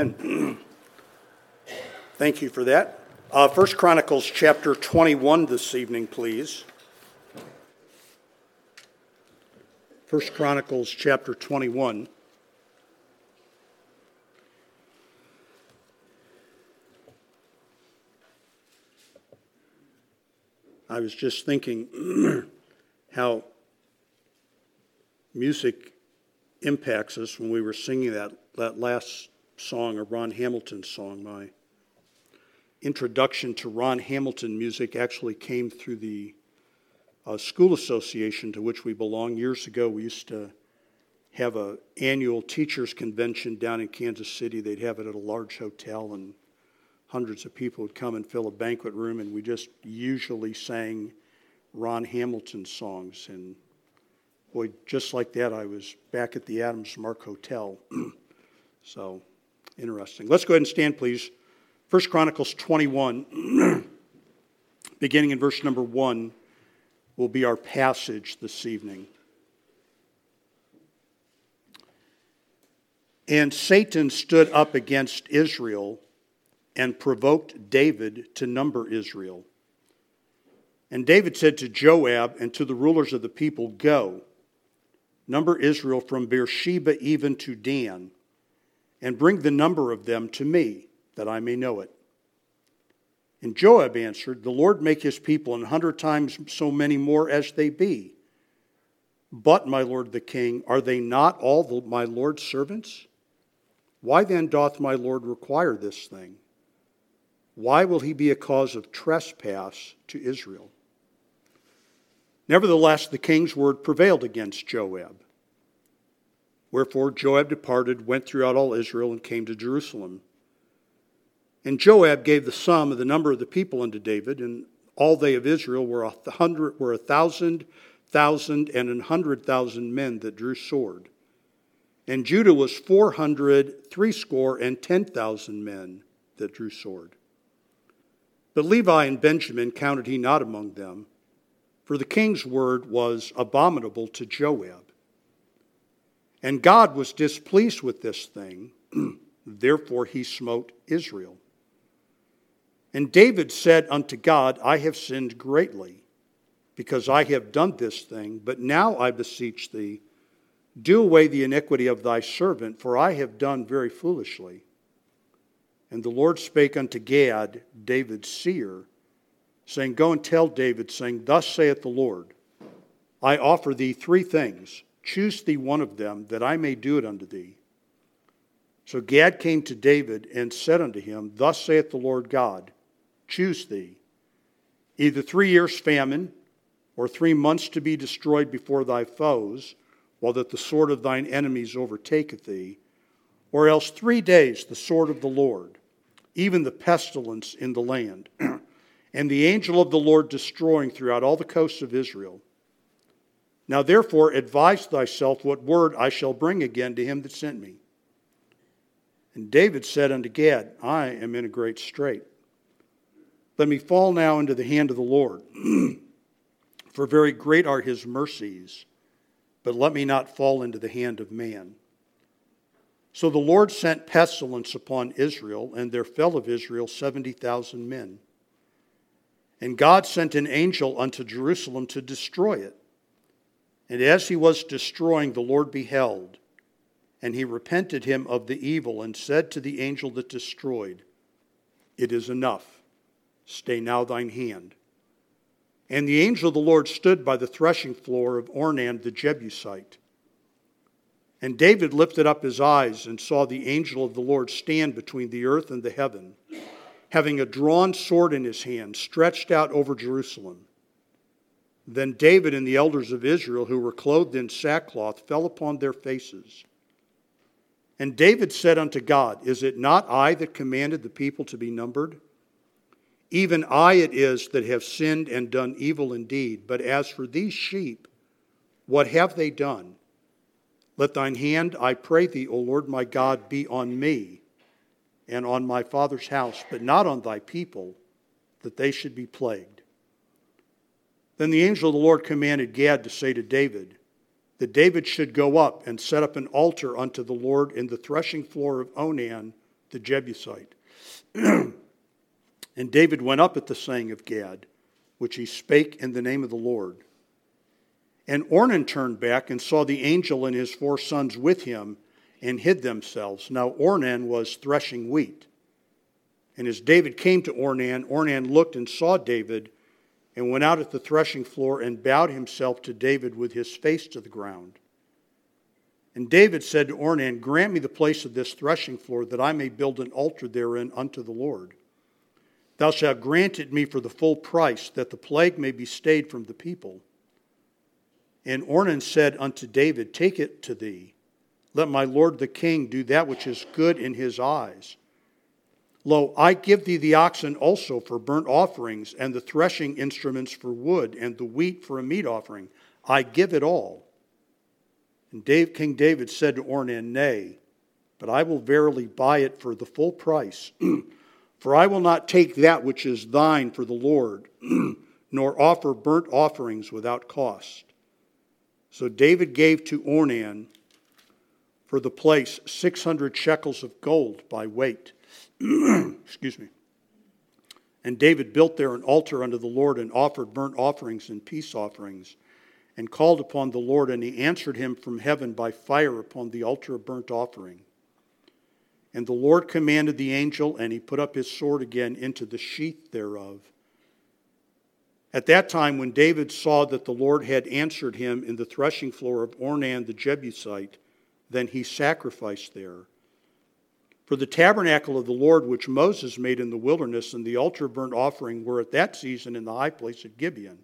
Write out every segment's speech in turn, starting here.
Thank you for that. Uh, First Chronicles chapter 21 this evening, please. First Chronicles chapter 21. I was just thinking how music impacts us when we were singing that, that last song, a Ron Hamilton song. My introduction to Ron Hamilton music actually came through the uh, school association to which we belong. Years ago, we used to have an annual teachers convention down in Kansas City. They'd have it at a large hotel, and hundreds of people would come and fill a banquet room, and we just usually sang Ron Hamilton songs. And boy, just like that, I was back at the Adam's Mark Hotel. so interesting. Let's go ahead and stand, please. First Chronicles 21, beginning in verse number 1 will be our passage this evening. And Satan stood up against Israel and provoked David to number Israel. And David said to Joab and to the rulers of the people, Go, number Israel from Beersheba even to Dan, and bring the number of them to me, that I may know it. And Joab answered, The Lord make his people an hundred times so many more as they be. But, my lord the king, are they not all the, my lord's servants? Why then doth my lord require this thing? Why will he be a cause of trespass to Israel? Nevertheless, the king's word prevailed against Joab. Wherefore Joab departed, went throughout all Israel, and came to Jerusalem. And Joab gave the sum of the number of the people unto David, and all they of Israel were a hundred, were a thousand, thousand, and an hundred thousand men that drew sword. And Judah was four hundred, threescore, and ten thousand men that drew sword. But Levi and Benjamin counted he not among them, for the king's word was abominable to Joab. And God was displeased with this thing, therefore he smote Israel. And David said unto God, I have sinned greatly, because I have done this thing. But now I beseech thee, do away the iniquity of thy servant, for I have done very foolishly. And the Lord spake unto Gad, David's seer, saying, Go and tell David, saying, Thus saith the Lord, I offer thee three things. Choose thee one of them, that I may do it unto thee. So Gad came to David and said unto him, Thus saith the Lord God, choose thee. Either three years' famine, or three months to be destroyed before thy foes, while that the sword of thine enemies overtaketh thee, or else three days the sword of the Lord, even the pestilence in the land, and the angel of the Lord destroying throughout all the coasts of Israel. Now therefore advise thyself what word I shall bring again to him that sent me. And David said unto Gad, I am in a great strait. Let me fall now into the hand of the Lord. For very great are his mercies, but let me not fall into the hand of man. So the Lord sent pestilence upon Israel, and there fell of Israel 70,000 men. And God sent an angel unto Jerusalem to destroy it. And as he was destroying, the Lord beheld, and he repented him of the evil, and said to the angel that destroyed, It is enough Stay now thine hand. And the angel of the Lord stood by the threshing floor of Ornan the Jebusite. And David lifted up his eyes and saw the angel of the Lord stand between the earth and the heaven, having a drawn sword in his hand, stretched out over Jerusalem. Then David and the elders of Israel, who were clothed in sackcloth, fell upon their faces. And David said unto God, Is it not I that commanded the people to be numbered? Even I it is that have sinned and done evil indeed. But as for these sheep, what have they done? Let thine hand, I pray thee, O Lord my God, be on me and on my father's house, but not on thy people, that they should be plagued. Then the angel of the Lord commanded Gad to say to David, that David should go up and set up an altar unto the Lord in the threshing floor of Ornan the Jebusite. and David went up at the saying of Gad, which he spake in the name of the Lord. And Ornan turned back and saw the angel and his four sons with him and hid themselves. Now Ornan was threshing wheat. And as David came to Ornan, Ornan looked and saw David and went out at the threshing floor and bowed himself to David with his face to the ground. And David said to Ornan, Grant me the place of this threshing floor, that I may build an altar therein unto the Lord. Thou shalt grant it me for the full price, that the plague may be stayed from the people. And Ornan said unto David, Take it to thee. Let my lord the king do that which is good in his eyes. Lo, I give thee the oxen also for burnt offerings, and the threshing instruments for wood, and the wheat for a meat offering. I give it all. And Dave, King David said to Ornan, Nay, but I will verily buy it for the full price. for I will not take that which is thine for the Lord, nor offer burnt offerings without cost. So David gave to Ornan for the place 600 shekels of gold by weight Excuse me. And David built there an altar unto the Lord and offered burnt offerings and peace offerings and called upon the Lord, and he answered him from heaven by fire upon the altar of burnt offering. And the Lord commanded the angel, and he put up his sword again into the sheath thereof. At that time, when David saw that the Lord had answered him in the threshing floor of Ornan the Jebusite, then he sacrificed there. For the tabernacle of the Lord, which Moses made in the wilderness, and the altar burnt offering were at that season in the high place at Gibeon.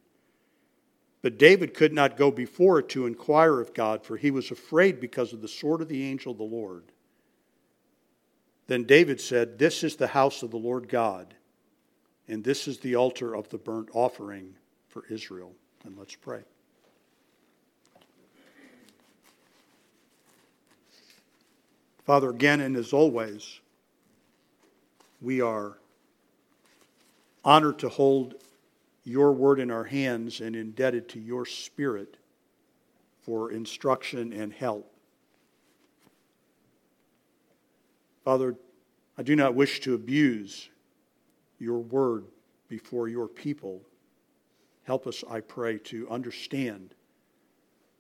But David could not go before it to inquire of God, for he was afraid because of the sword of the angel of the Lord. Then David said, This is the house of the Lord God, and this is the altar of the burnt offering for Israel. And let's pray. Father, again and as always, we are honored to hold your word in our hands and indebted to your spirit for instruction and help. Father, I do not wish to abuse your word before your people. Help us, I pray, to understand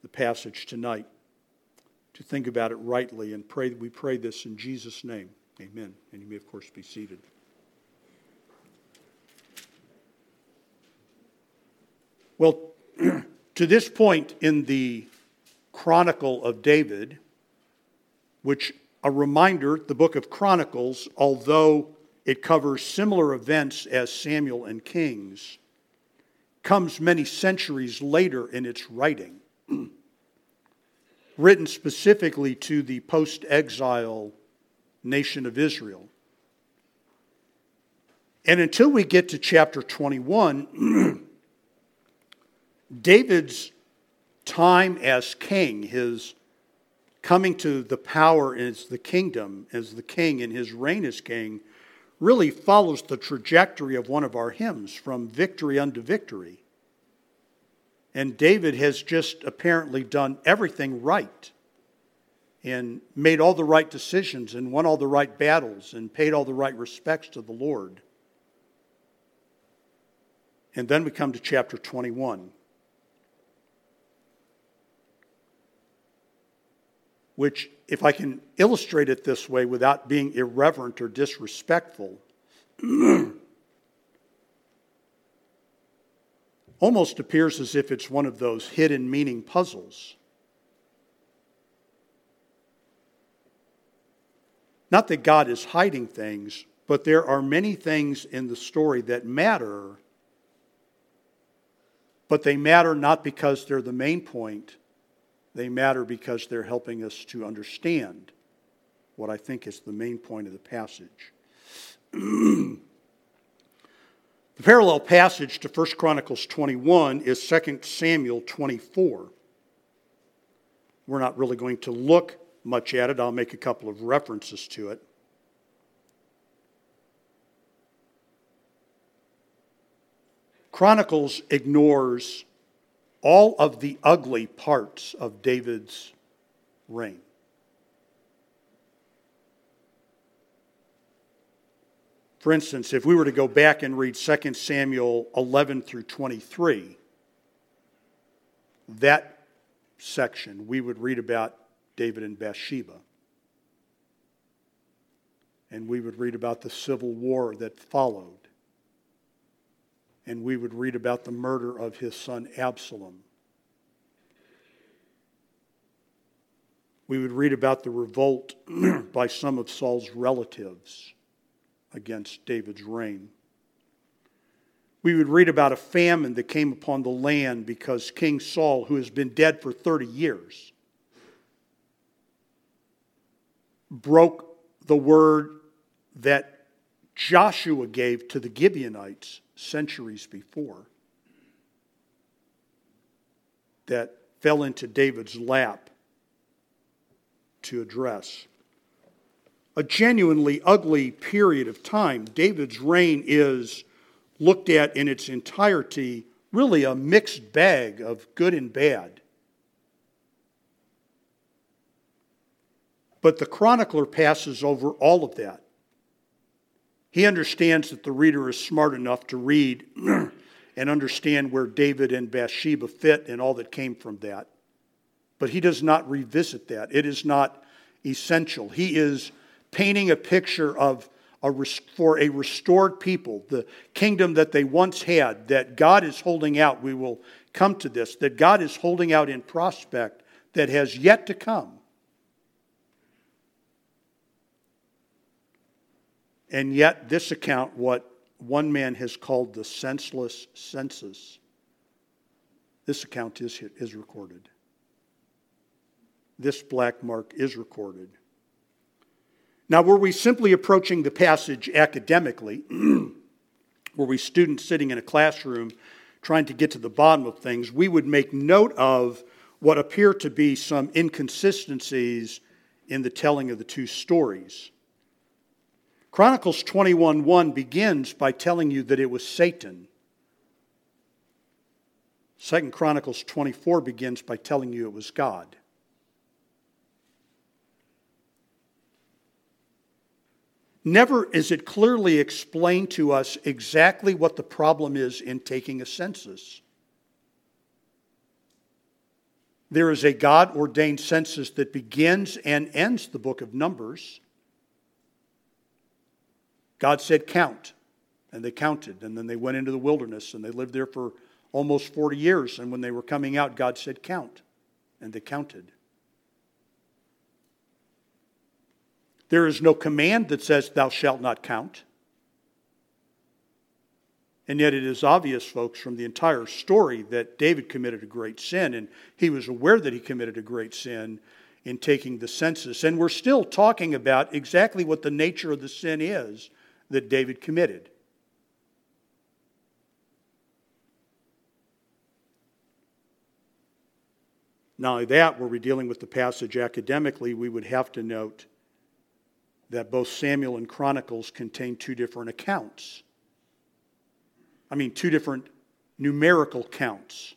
the passage tonight to think about it rightly and pray we pray this in Jesus' name. Amen. And you may, of course, be seated. Well, to this point in the Chronicle of David, which a reminder, the book of Chronicles, although it covers similar events as Samuel and Kings, comes many centuries later in its writing. written specifically to the post exile nation of Israel. And until we get to chapter 21, David's time as king, his coming to the power as the kingdom, as the king, and his reign as king, really follows the trajectory of one of our hymns from victory unto victory. And David has just apparently done everything right and made all the right decisions and won all the right battles and paid all the right respects to the Lord. And then we come to chapter 21, which, if I can illustrate it this way without being irreverent or disrespectful, almost appears as if it's one of those hidden meaning puzzles. Not that God is hiding things, but there are many things in the story that matter, but they matter not because they're the main point, they matter because they're helping us to understand what I think is the main point of the passage. The parallel passage to 1 Chronicles 21 is 2 Samuel 24. We're not really going to look much at it, I'll make a couple of references to it. Chronicles ignores all of the ugly parts of David's reign. For instance, if we were to go back and read 2 Samuel 11 through 23, that section, we would read about David and Bathsheba. And we would read about the civil war that followed. And we would read about the murder of his son Absalom. We would read about the revolt by some of Saul's relatives against David's reign. We would read about a famine that came upon the land because King Saul, who has been dead for 30 years, broke the word that Joshua gave to the Gibeonites centuries before that fell into David's lap to address. A genuinely ugly period of time. David's reign is looked at in its entirety really a mixed bag of good and bad. But the chronicler passes over all of that. He understands that the reader is smart enough to read and understand where David and Bathsheba fit and all that came from that. But he does not revisit that. It is not essential. He is painting a picture of a, for a restored people, the kingdom that they once had, that God is holding out. We will come to this, that God is holding out in prospect that has yet to come. And yet, this account, what one man has called the senseless census, this account is, is recorded. This black mark is recorded. Now, were we simply approaching the passage academically, were we students sitting in a classroom trying to get to the bottom of things, we would make note of what appear to be some inconsistencies in the telling of the two stories. Chronicles 21:1 begins by telling you that it was Satan. Second Chronicles 24 begins by telling you it was God. Never is it clearly explained to us exactly what the problem is in taking a census. There is a God ordained census that begins and ends the book of Numbers. God said, Count. And they counted. And then they went into the wilderness and they lived there for almost 40 years. And when they were coming out, God said, Count. And they counted. There is no command that says, Thou shalt not count. And yet, it is obvious, folks, from the entire story that David committed a great sin, and he was aware that he committed a great sin in taking the census. And we're still talking about exactly what the nature of the sin is that David committed. Not only that, were we dealing with the passage academically, we would have to note that both Samuel and Chronicles contain two different accounts. I mean, two different numerical counts.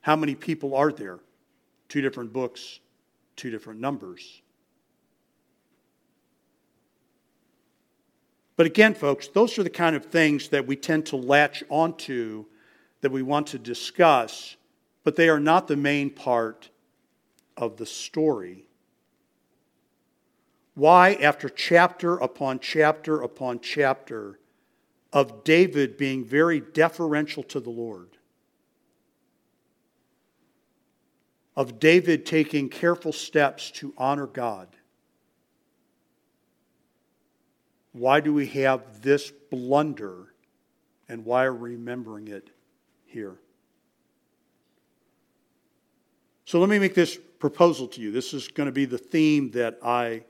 How many people are there? Two different books, two different numbers. But again, folks, those are the kind of things that we tend to latch onto that we want to discuss, but they are not the main part of the story. Why, after chapter upon chapter upon chapter of David being very deferential to the Lord, of David taking careful steps to honor God, why do we have this blunder and why are we remembering it here? So let me make this proposal to you. This is going to be the theme that I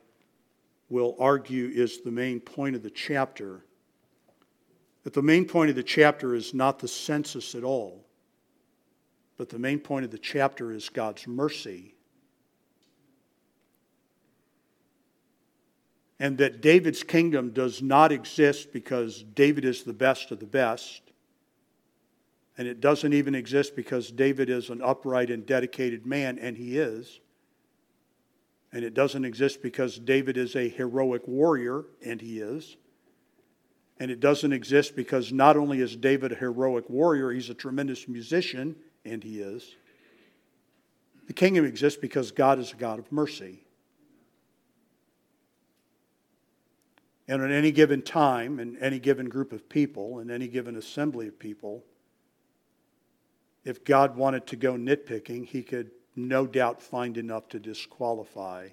will argue is the main point of the chapter. That the main point of the chapter is not the census at all, but the main point of the chapter is God's mercy. And that David's kingdom does not exist because David is the best of the best. And it doesn't even exist because David is an upright and dedicated man, and he is. And it doesn't exist because David is a heroic warrior, and he is. And it doesn't exist because not only is David a heroic warrior, he's a tremendous musician, and he is. The kingdom exists because God is a God of mercy. And at any given time, in any given group of people, in any given assembly of people, if God wanted to go nitpicking, he could no doubt find enough to disqualify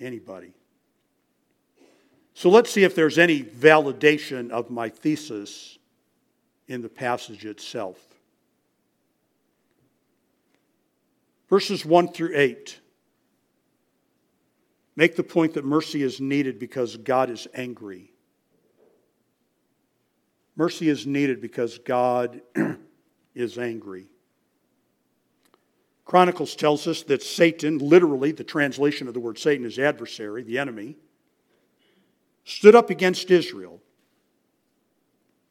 anybody. So let's see if there's any validation of my thesis in the passage itself. Verses 1 through 8 make the point that mercy is needed because God is angry. Mercy is needed because God is angry. Chronicles tells us that Satan, literally, the translation of the word Satan is adversary, the enemy, stood up against Israel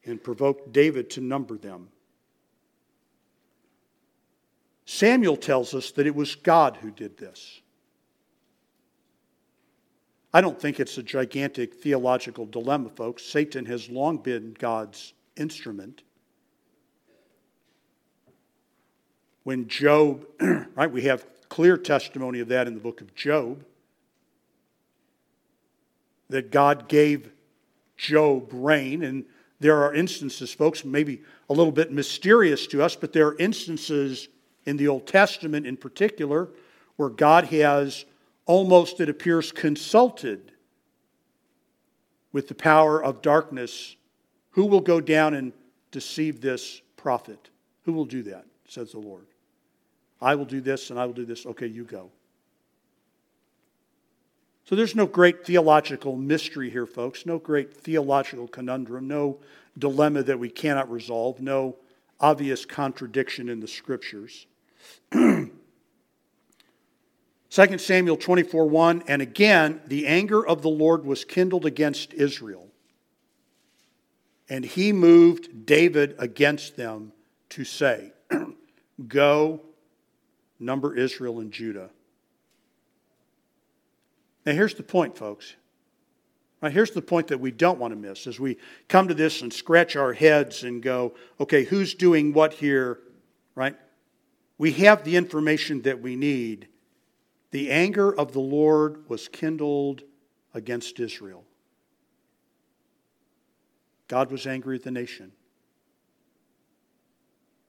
and provoked David to number them. Samuel tells us that it was God who did this. I don't think it's a gigantic theological dilemma, folks. Satan has long been God's instrument. When Job, right, we have clear testimony of that in the book of Job, that God gave Job rain. And there are instances, folks, maybe a little bit mysterious to us, but there are instances in the Old Testament in particular where God has almost, it appears, consulted with the power of darkness. Who will go down and deceive this prophet? Who will do that, says the Lord. I will do this and I will do this. Okay, you go. So there's no great theological mystery here, folks. No great theological conundrum. No dilemma that we cannot resolve. No obvious contradiction in the scriptures. 2 Samuel 24 1 And again, the anger of the Lord was kindled against Israel. And he moved David against them to say, Go number Israel and Judah. Now, here's the point, folks. Right, here's the point that we don't want to miss as we come to this and scratch our heads and go, okay, who's doing what here, right? We have the information that we need. The anger of the Lord was kindled against Israel. God was angry at the nation.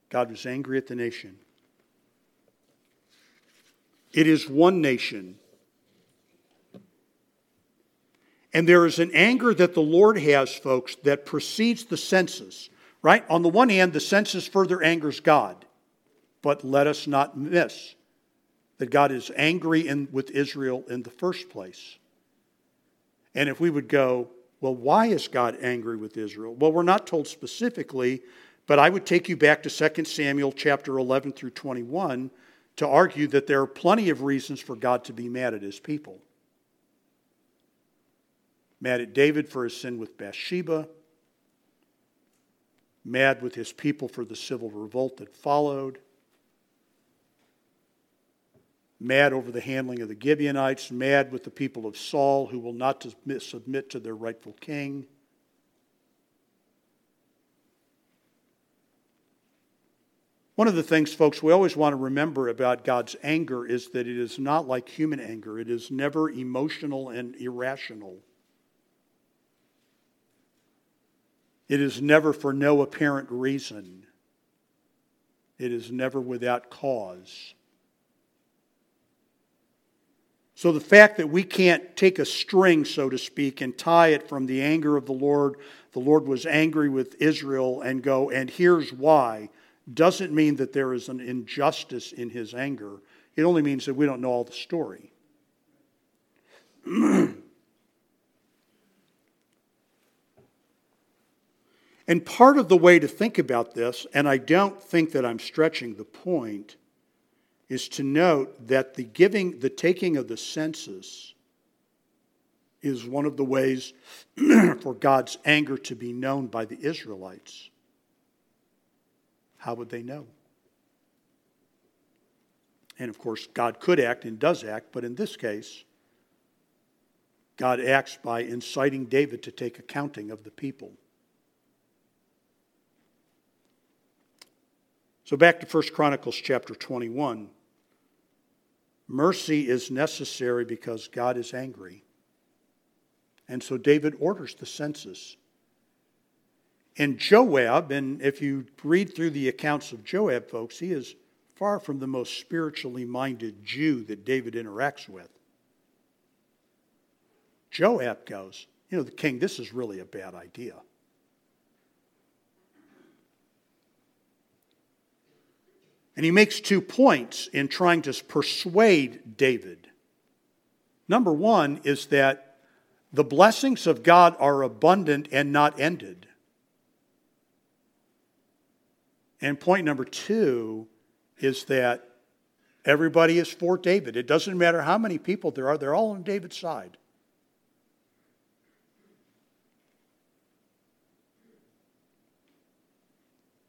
God was angry at the nation. It is one nation. And there is an anger that the Lord has, folks, that precedes the census, right? On the one hand, the census further angers God. But let us not miss that God is angry in, with Israel in the first place. And if we would go, well, why is God angry with Israel? Well, we're not told specifically, but I would take you back to 2 Samuel chapter 11 through 21 to argue that there are plenty of reasons for God to be mad at his people. Mad at David for his sin with Bathsheba, mad with his people for the civil revolt that followed, mad over the handling of the Gibeonites, mad with the people of Saul who will not submit to their rightful king. One of the things, folks, we always want to remember about God's anger is that it is not like human anger, it is never emotional and irrational. It is never for no apparent reason. It is never without cause. So the fact that we can't take a string, so to speak, and tie it from the anger of the Lord, the Lord was angry with Israel, and go, and here's why doesn't mean that there is an injustice in his anger. It only means that we don't know all the story. and part of the way to think about this, and I don't think that I'm stretching the point, is to note that the giving, the taking of the census is one of the ways for God's anger to be known by the Israelites. How would they know? And of course, God could act and does act, but in this case, God acts by inciting David to take accounting of the people. So back to 1 Chronicles chapter 21. Mercy is necessary because God is angry. And so David orders the census. And Joab, and if you read through the accounts of Joab, folks, he is far from the most spiritually minded Jew that David interacts with. Joab goes, You know, the king, this is really a bad idea. And he makes two points in trying to persuade David. Number one is that the blessings of God are abundant and not ended. And point number two is that everybody is for David. It doesn't matter how many people there are, they're all on David's side.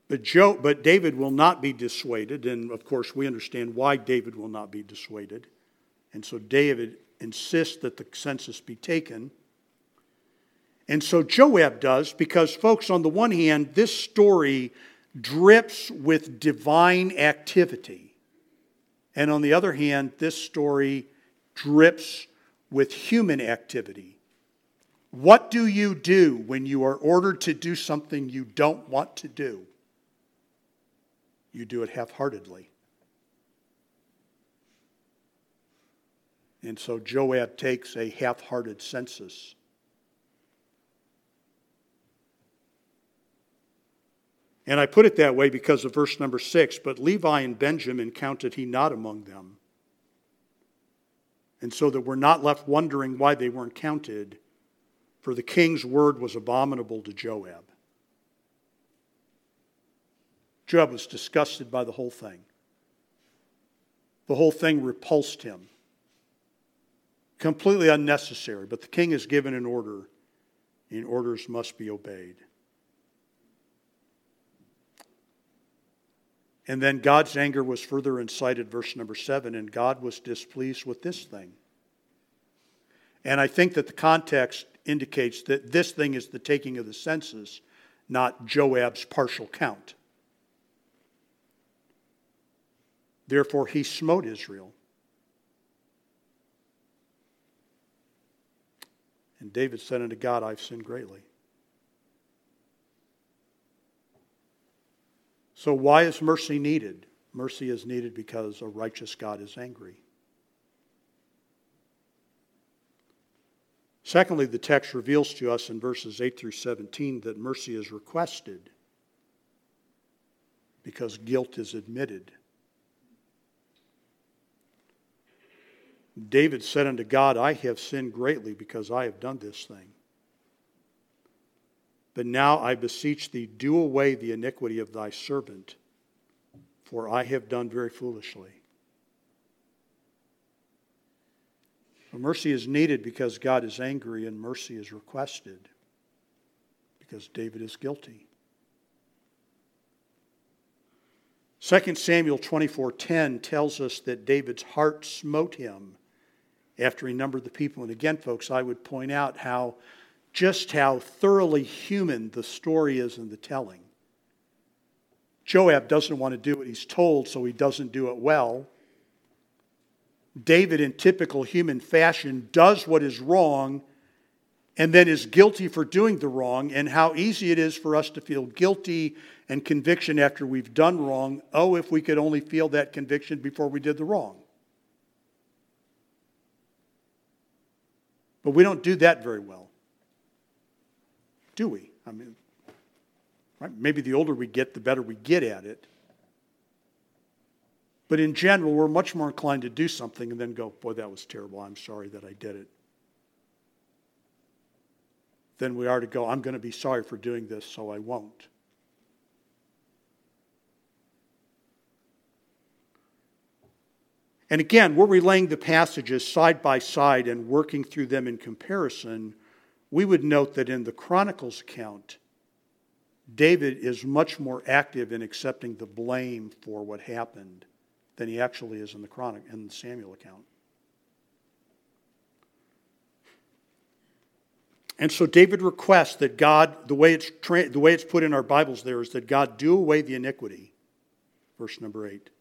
But, Joe, but David will not be dissuaded, and of course, we understand why David will not be dissuaded. And so David insists that the census be taken. And so Joab does, because, folks, on the one hand, this story drips with divine activity. And on the other hand, this story drips with human activity. What do you do when you are ordered to do something you don't want to do? you do it half heartedly. And so Joab takes a half hearted census. And I put it that way because of verse number six. But Levi and Benjamin counted he not among them. And so that we're not left wondering why they weren't counted, for the king's word was abominable to Joab. Joab was disgusted by the whole thing. The whole thing repulsed him. Completely unnecessary, but the king has given an order, and orders must be obeyed. And then God's anger was further incited, verse number seven, and God was displeased with this thing. And I think that the context indicates that this thing is the taking of the census, not Joab's partial count. Therefore, he smote Israel. And David said unto God, I've sinned greatly. So, why is mercy needed? Mercy is needed because a righteous God is angry. Secondly, the text reveals to us in verses 8 through 17 that mercy is requested because guilt is admitted. David said unto God, I have sinned greatly because I have done this thing. But now I beseech thee, do away the iniquity of thy servant, for I have done very foolishly. mercy is needed because God is angry, and mercy is requested because David is guilty. 2 Samuel 24:10 tells us that David's heart smote him after he numbered the people. And again, folks, I would point out how just how thoroughly human the story is in the telling. Joab doesn't want to do what he's told, so he doesn't do it well. David, in typical human fashion, does what is wrong and then is guilty for doing the wrong, and how easy it is for us to feel guilty and conviction after we've done wrong. Oh, if we could only feel that conviction before we did the wrong. But we don't do that very well, do we? I mean, right? maybe the older we get, the better we get at it. But in general, we're much more inclined to do something and then go, boy, that was terrible. I'm sorry that I did it. Than we are to go, I'm going to be sorry for doing this, so I won't. And again, we're relaying the passages side by side and working through them in comparison. We would note that in the Chronicles account, David is much more active in accepting the blame for what happened than he actually is in the Chronic in the Samuel account. And so David requests that God, the way it's tra- the way it's put in our Bibles there is that God do away the iniquity verse number 8.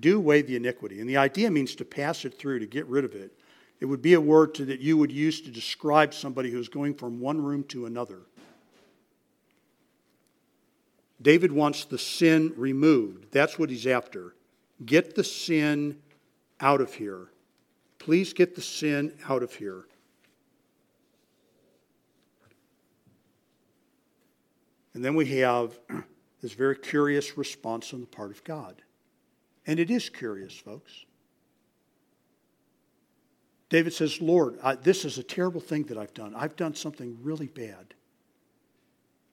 Do away the iniquity. And the idea means to pass it through, to get rid of it. It would be a word to, that you would use to describe somebody who's going from one room to another. David wants the sin removed. That's what he's after. Get the sin out of here. Please get the sin out of here. And then we have this very curious response on the part of God. And it is curious, folks. David says, Lord, I, this is a terrible thing that I've done. I've done something really bad.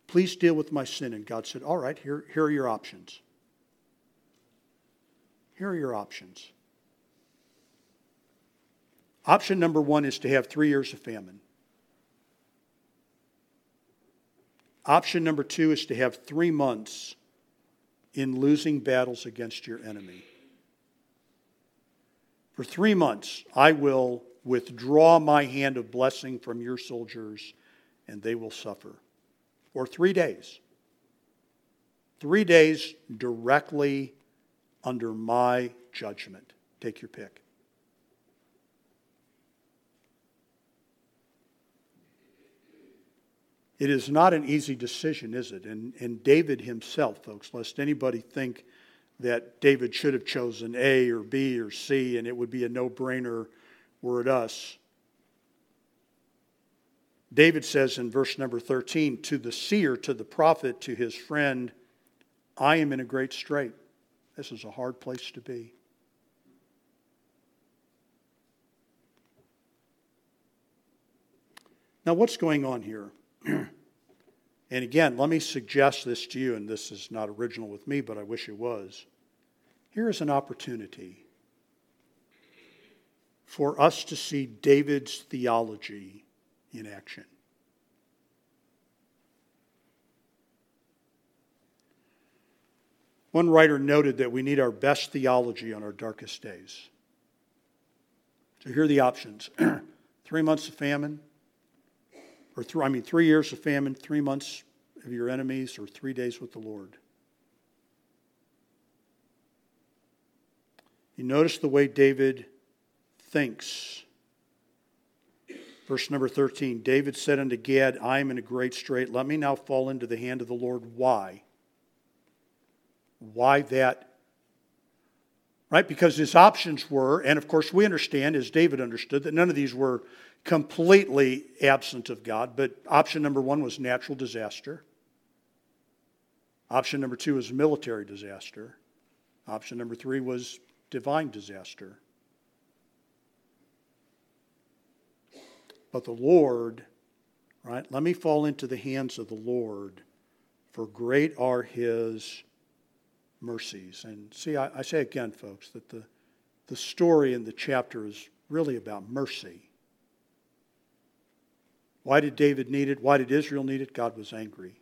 Please deal with my sin. And God said, All right, here, here are your options. Here are your options. Option number one is to have three years of famine. Option number two is to have three months in losing battles against your enemy. For three months, I will withdraw my hand of blessing from your soldiers, and they will suffer. Or three days. Three days directly under my judgment. Take your pick. It is not an easy decision, is it? And, and David himself, folks, lest anybody think that David should have chosen A or B or C and it would be a no brainer were it us. David says in verse number 13, to the seer, to the prophet, to his friend, I am in a great strait. This is a hard place to be. Now, what's going on here? and again, let me suggest this to you, and this is not original with me, but I wish it was. Here is an opportunity for us to see David's theology in action. One writer noted that we need our best theology on our darkest days. So here are the options three months of famine, or th- I mean, three years of famine, three months of your enemies, or three days with the Lord. You notice the way David thinks. Verse number 13 David said unto Gad, I am in a great strait. Let me now fall into the hand of the Lord. Why? Why that? Right? Because his options were, and of course we understand, as David understood, that none of these were completely absent of God. But option number one was natural disaster. Option number two was military disaster. Option number three was divine disaster. But the Lord, right? Let me fall into the hands of the Lord, for great are his mercies. And see, I, I say again, folks, that the, the story in the chapter is really about mercy. Why did David need it? Why did Israel need it? God was angry.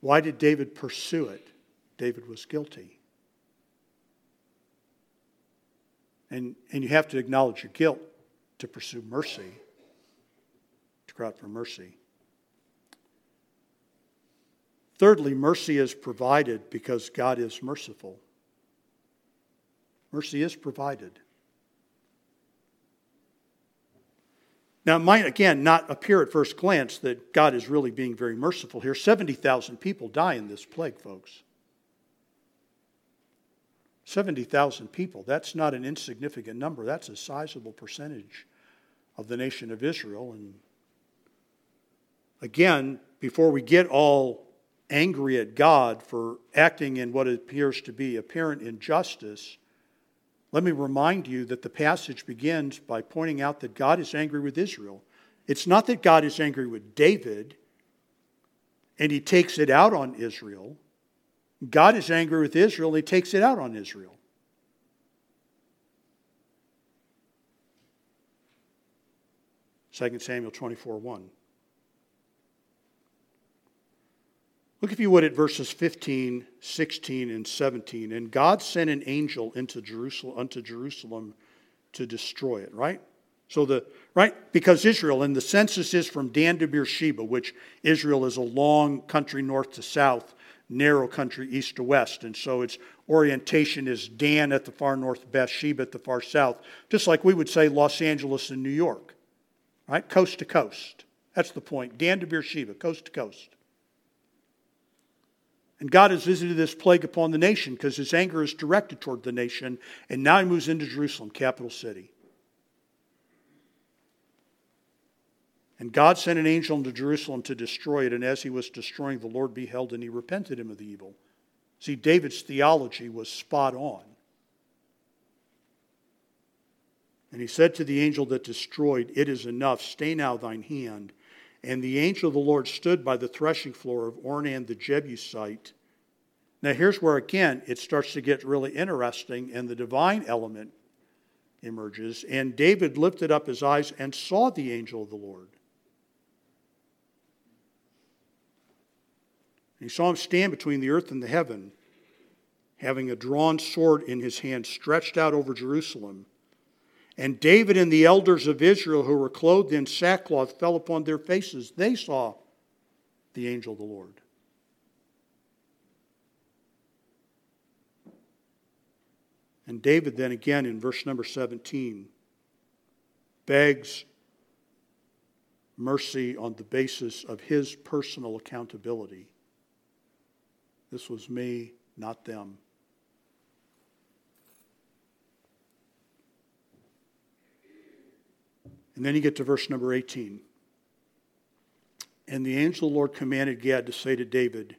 Why did David pursue it? David was guilty. And, and you have to acknowledge your guilt to pursue mercy, to cry out for mercy. Thirdly, mercy is provided because God is merciful. Mercy is provided. Now, it might, again, not appear at first glance that God is really being very merciful here. 70,000 people die in this plague, folks. 70,000 people. That's not an insignificant number. That's a sizable percentage of the nation of Israel. And again, before we get all angry at God for acting in what appears to be apparent injustice, let me remind you that the passage begins by pointing out that God is angry with Israel. It's not that God is angry with David and he takes it out on Israel. God is angry with Israel and he takes it out on Israel. Second Samuel 24 1. Look, if you would, at verses 15, 16, and 17. And God sent an angel into Jerusalem, unto Jerusalem to destroy it, right? So the right because Israel and the census is from Dan to Beersheba, which Israel is a long country north to south, narrow country east to west. And so its orientation is Dan at the far north, Beersheba at the far south, just like we would say Los Angeles and New York, right? Coast to coast. That's the point. Dan to Beersheba, coast to coast. And God has visited this plague upon the nation because his anger is directed toward the nation. And now he moves into Jerusalem, capital city. And God sent an angel into Jerusalem to destroy it. And as he was destroying, the Lord beheld and he repented him of the evil. See, David's theology was spot on. And he said to the angel that destroyed, It is enough, stay now thine hand. And the angel of the Lord stood by the threshing floor of Ornan the Jebusite. Now, here's where, again, it starts to get really interesting, and the divine element emerges. And David lifted up his eyes and saw the angel of the Lord. He saw him stand between the earth and the heaven, having a drawn sword in his hand stretched out over Jerusalem. And David and the elders of Israel who were clothed in sackcloth fell upon their faces. They saw the angel of the Lord. And David, then again in verse number 17, begs mercy on the basis of his personal accountability. This was me, not them. And then you get to verse number 18. And the angel of the Lord commanded Gad to say to David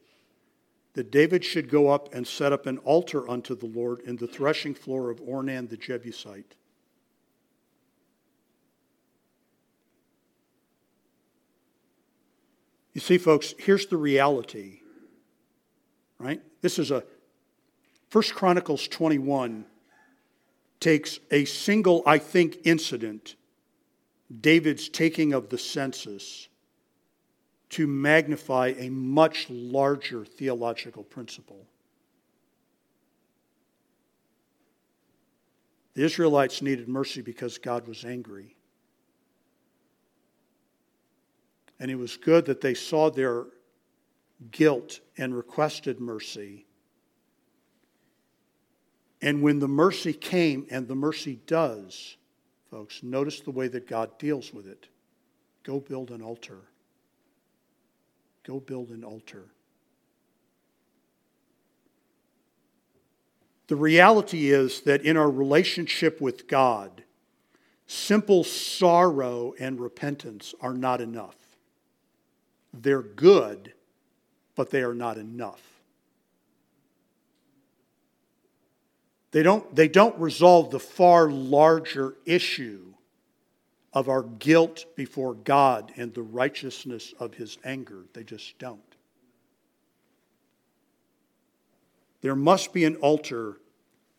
that David should go up and set up an altar unto the Lord in the threshing floor of Ornan the Jebusite. You see, folks, here's the reality, right? This is a First Chronicles 21 takes a single, I think, incident David's taking of the census to magnify a much larger theological principle. The Israelites needed mercy because God was angry. And it was good that they saw their guilt and requested mercy. And when the mercy came, and the mercy does, folks. Notice the way that God deals with it. Go build an altar. Go build an altar. The reality is that in our relationship with God, simple sorrow and repentance are not enough. They're good, but they are not enough. They don't, they don't resolve the far larger issue of our guilt before God and the righteousness of his anger. They just don't. There must be an altar,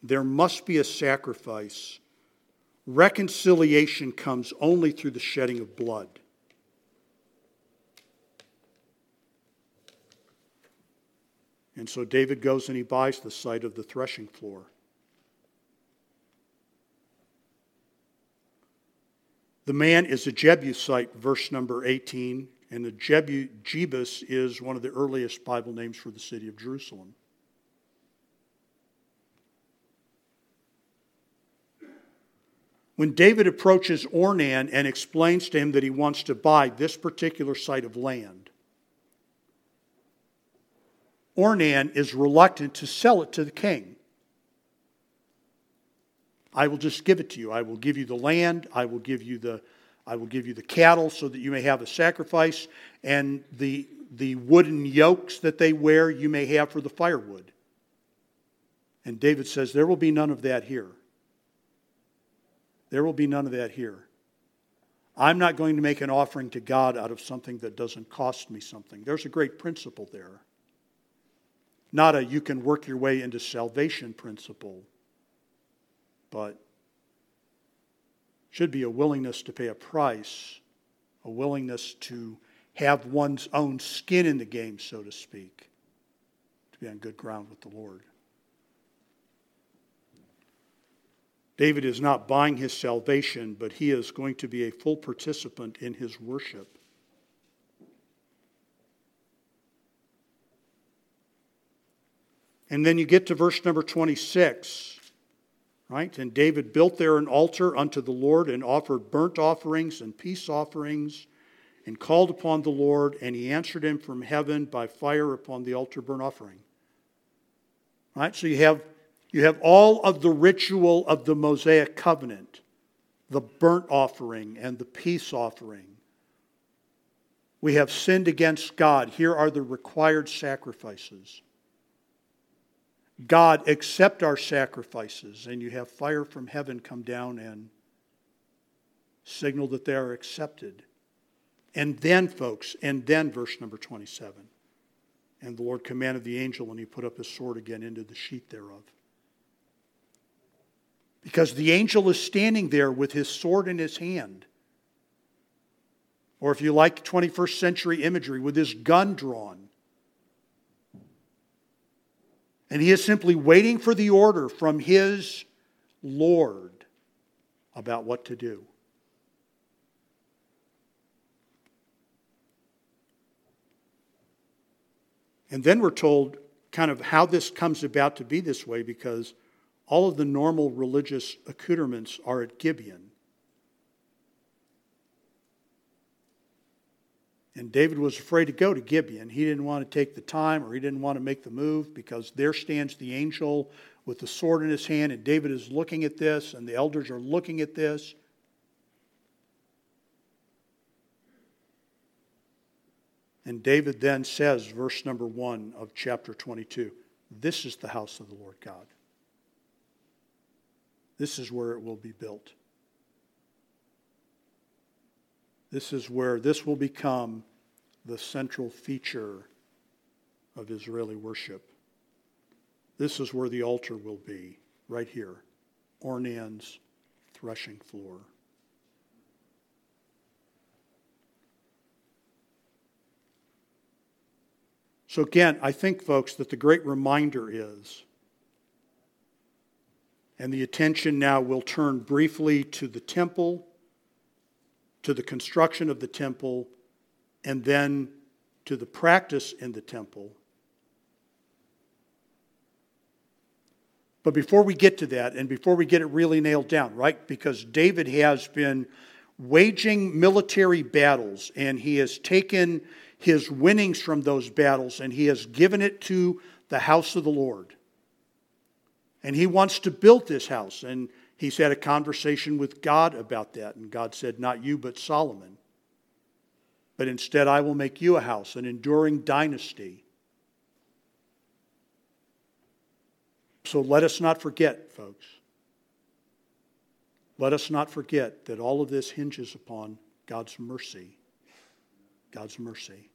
there must be a sacrifice. Reconciliation comes only through the shedding of blood. And so David goes and he buys the site of the threshing floor. The man is a Jebusite, verse number 18, and the Jebu, Jebus is one of the earliest Bible names for the city of Jerusalem. When David approaches Ornan and explains to him that he wants to buy this particular site of land, Ornan is reluctant to sell it to the king. I will just give it to you. I will give you the land. I will give you the, I will give you the cattle so that you may have a sacrifice, and the, the wooden yokes that they wear you may have for the firewood. And David says, There will be none of that here. There will be none of that here. I'm not going to make an offering to God out of something that doesn't cost me something. There's a great principle there. Not a you can work your way into salvation principle but should be a willingness to pay a price, a willingness to have one's own skin in the game, so to speak, to be on good ground with the Lord. David is not buying his salvation, but he is going to be a full participant in his worship. And then you get to verse number 26, right? And David built there an altar unto the Lord and offered burnt offerings and peace offerings and called upon the Lord, and he answered him from heaven by fire upon the altar burnt offering. Right? So you have, you have all of the ritual of the Mosaic covenant the burnt offering and the peace offering. We have sinned against God. Here are the required sacrifices. God, accept our sacrifices, and you have fire from heaven come down and signal that they are accepted. And then, folks, and then verse number 27. And the Lord commanded the angel, and he put up his sword again into the sheath thereof. Because the angel is standing there with his sword in his hand. Or if you like 21st century imagery, with his gun drawn. And he is simply waiting for the order from his Lord about what to do. And then we're told kind of how this comes about to be this way because all of the normal religious accoutrements are at Gibeon. And David was afraid to go to Gibeon. He didn't want to take the time or he didn't want to make the move because there stands the angel with the sword in his hand, and David is looking at this, and the elders are looking at this. And David then says, verse number one of chapter 22, This is the house of the Lord God. This is where it will be built. This is where this will become the central feature of Israeli worship. This is where the altar will be, right here, Ornan's threshing floor. So, again, I think, folks, that the great reminder is and the attention now will turn briefly to the temple, to the construction of the temple, and then to the practice in the temple. But before we get to that, and before we get it really nailed down, right? Because David has been waging military battles, and he has taken his winnings from those battles and he has given it to the house of the Lord. And he wants to build this house. And he's had a conversation with God about that. And God said, Not you, but Solomon. But instead, I will make you a house, an enduring dynasty. So let us not forget, folks. Let us not forget that all of this hinges upon God's mercy. God's mercy.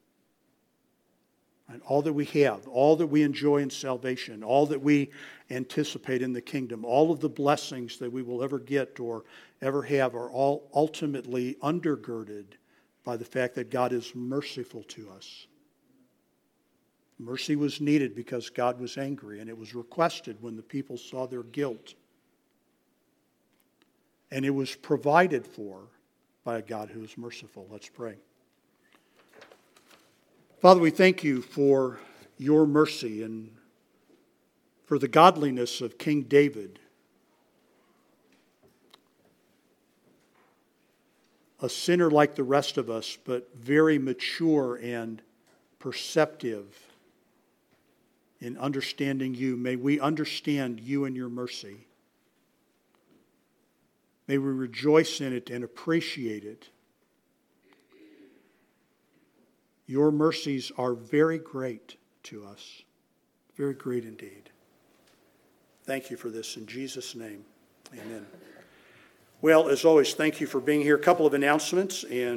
And all that we have, all that we enjoy in salvation, all that we anticipate in the kingdom, all of the blessings that we will ever get or ever have are all ultimately undergirded by the fact that God is merciful to us. Mercy was needed because God was angry, and it was requested when the people saw their guilt. And it was provided for by a God who is merciful. Let's pray. Father, we thank you for your mercy and for the godliness of King David. A sinner like the rest of us, but very mature and perceptive in understanding you. May we understand you and your mercy. May we rejoice in it and appreciate it. Your mercies are very great to us, very great indeed. Thank you for this in Jesus' name. Amen. Well, as always, thank you for being here. A couple of announcements and